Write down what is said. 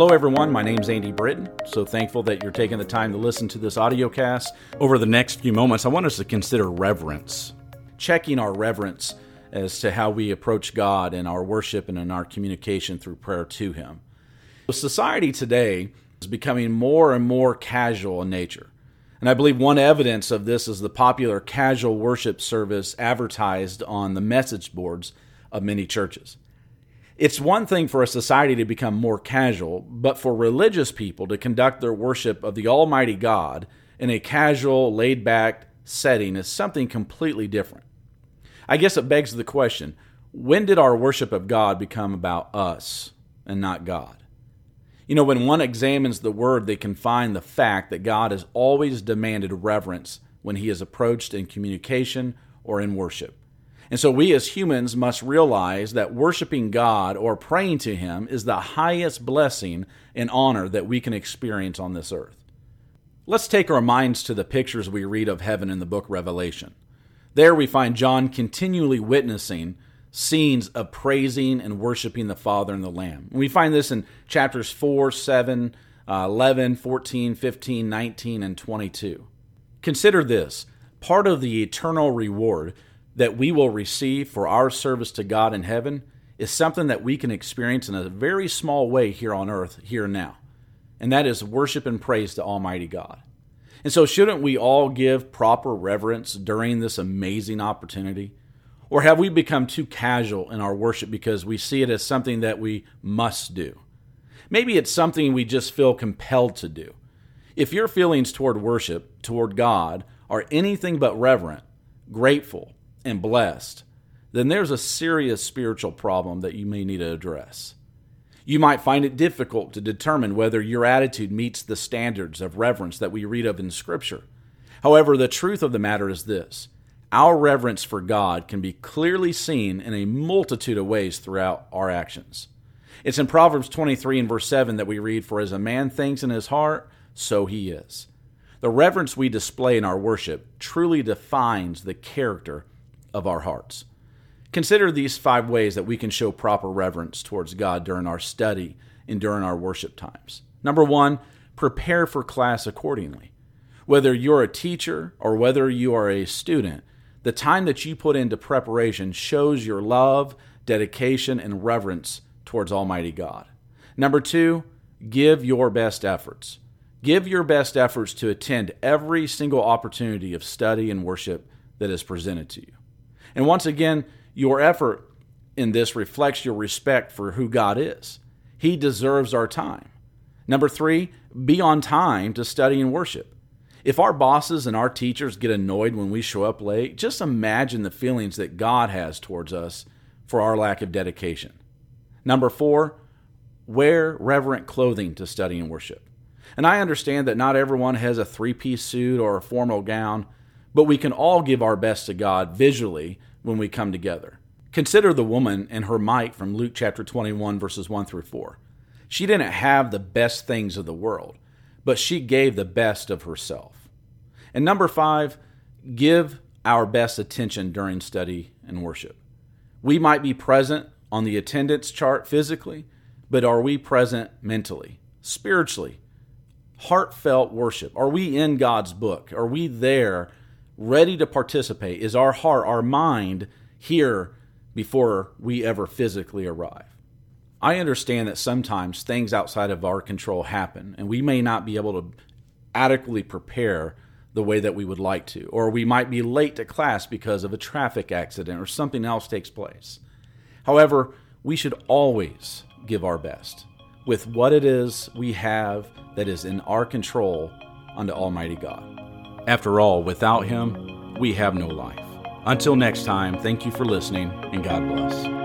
Hello, everyone. My name's Andy Britton. So thankful that you're taking the time to listen to this audio cast. Over the next few moments, I want us to consider reverence, checking our reverence as to how we approach God in our worship and in our communication through prayer to Him. Society today is becoming more and more casual in nature. And I believe one evidence of this is the popular casual worship service advertised on the message boards of many churches. It's one thing for a society to become more casual, but for religious people to conduct their worship of the Almighty God in a casual, laid back setting is something completely different. I guess it begs the question when did our worship of God become about us and not God? You know, when one examines the word, they can find the fact that God has always demanded reverence when he is approached in communication or in worship. And so we as humans must realize that worshiping God or praying to Him is the highest blessing and honor that we can experience on this earth. Let's take our minds to the pictures we read of heaven in the book Revelation. There we find John continually witnessing scenes of praising and worshiping the Father and the Lamb. We find this in chapters 4, 7, uh, 11, 14, 15, 19, and 22. Consider this part of the eternal reward that we will receive for our service to God in heaven is something that we can experience in a very small way here on earth, here and now. And that is worship and praise to Almighty God. And so, shouldn't we all give proper reverence during this amazing opportunity? Or have we become too casual in our worship because we see it as something that we must do? Maybe it's something we just feel compelled to do. If your feelings toward worship, toward God, are anything but reverent, grateful, and blessed, then there's a serious spiritual problem that you may need to address. You might find it difficult to determine whether your attitude meets the standards of reverence that we read of in Scripture. However, the truth of the matter is this our reverence for God can be clearly seen in a multitude of ways throughout our actions. It's in Proverbs 23 and verse 7 that we read, For as a man thinks in his heart, so he is. The reverence we display in our worship truly defines the character of our hearts. Consider these five ways that we can show proper reverence towards God during our study and during our worship times. Number one, prepare for class accordingly. Whether you're a teacher or whether you are a student, the time that you put into preparation shows your love, dedication, and reverence towards Almighty God. Number two, give your best efforts. Give your best efforts to attend every single opportunity of study and worship that is presented to you. And once again, your effort in this reflects your respect for who God is. He deserves our time. Number three, be on time to study and worship. If our bosses and our teachers get annoyed when we show up late, just imagine the feelings that God has towards us for our lack of dedication. Number four, wear reverent clothing to study and worship. And I understand that not everyone has a three piece suit or a formal gown, but we can all give our best to God visually when we come together. Consider the woman and her mite from Luke chapter 21, verses 1 through 4. She didn't have the best things of the world, but she gave the best of herself. And number five, give our best attention during study and worship. We might be present on the attendance chart physically, but are we present mentally, spiritually? Heartfelt worship. Are we in God's book? Are we there ready to participate? Is our heart, our mind here before we ever physically arrive? I understand that sometimes things outside of our control happen, and we may not be able to adequately prepare the way that we would like to, or we might be late to class because of a traffic accident or something else takes place. However, we should always give our best with what it is we have that is in our control unto Almighty God. After all, without Him, we have no life. Until next time, thank you for listening, and God bless.